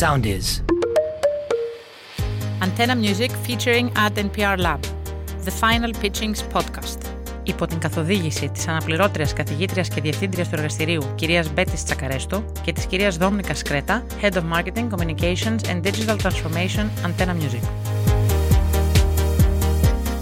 Sound is. Antenna Music featuring Ad NPR Lab. The Final Pitchings Podcast. Υπό την καθοδήγηση της αναπληρώτριας καθηγήτριας και διευθύντριας του εργαστηρίου κυρίας Μπέτης Τσακαρέστο και της κυρίας Δόμνικα Σκρέτα, Head of Marketing, Communications and Digital Transformation Antenna Music.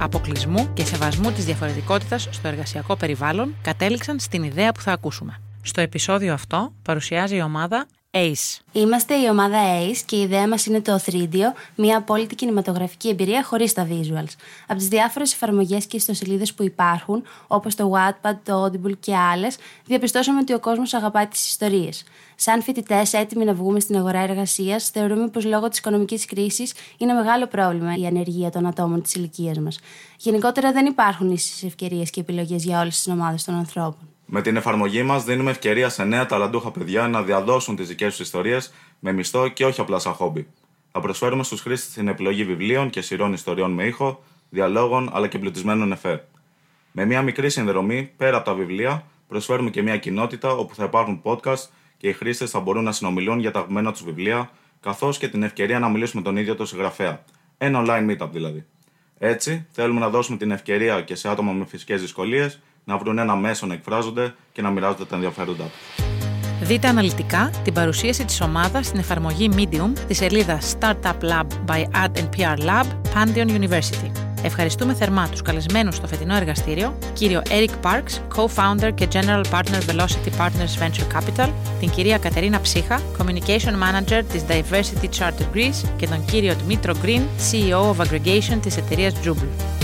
αποκλεισμού και σεβασμού της διαφορετικότητας στο εργασιακό περιβάλλον, κατέληξαν στην ιδέα που θα ακούσουμε. Στο επεισόδιο αυτό παρουσιάζει η ομάδα ACE. Είμαστε η ομάδα ACE και η ιδέα μας είναι το 3D, μια απόλυτη κινηματογραφική εμπειρία χωρίς τα visuals. Από τις διάφορες εφαρμογές και ιστοσελίδες που υπάρχουν, όπως το Wattpad, το Audible και άλλες, διαπιστώσαμε ότι ο κόσμος αγαπάει τις ιστορίες. Σαν φοιτητές έτοιμοι να βγούμε στην αγορά εργασίας, θεωρούμε πως λόγω της οικονομικής κρίσης είναι μεγάλο πρόβλημα η ανεργία των ατόμων της ηλικίας μας. Γενικότερα δεν υπάρχουν ίσες ευκαιρίες και επιλογές για όλες τις ομάδες των ανθρώπων. Με την εφαρμογή μας δίνουμε ευκαιρία σε νέα ταλαντούχα παιδιά να διαδώσουν τις δικές τους ιστορίες με μισθό και όχι απλά σαν χόμπι. Θα προσφέρουμε στους χρήστες την επιλογή βιβλίων και σειρών ιστοριών με ήχο, διαλόγων αλλά και εμπλουτισμένων εφέ. Με μια μικρή συνδρομή, πέρα από τα βιβλία, προσφέρουμε και μια κοινότητα όπου θα υπάρχουν podcast και οι χρήστες θα μπορούν να συνομιλούν για τα αγαπημένα τους βιβλία, καθώς και την ευκαιρία να μιλήσουμε τον ίδιο τον συγγραφέα. Ένα online meetup δηλαδή. Έτσι, θέλουμε να δώσουμε την ευκαιρία και σε άτομα με φυσικές δυσκολίες να βρουν ένα μέσο να εκφράζονται και να μοιράζονται τα ενδιαφέροντά τους. Δείτε αναλυτικά την παρουσίαση της ομάδας στην εφαρμογή Medium της σελίδας Startup Lab by Ad NPR Lab, Pantheon University. Ευχαριστούμε θερμά τους καλεσμένους στο φετινό εργαστήριο, κύριο Eric Parks, co-founder και general partner Velocity Partners Venture Capital, την κυρία Κατερίνα Ψύχα, communication manager της Diversity Charter Greece και τον κύριο Dmitro Green, CEO of Aggregation της εταιρείας Jubil.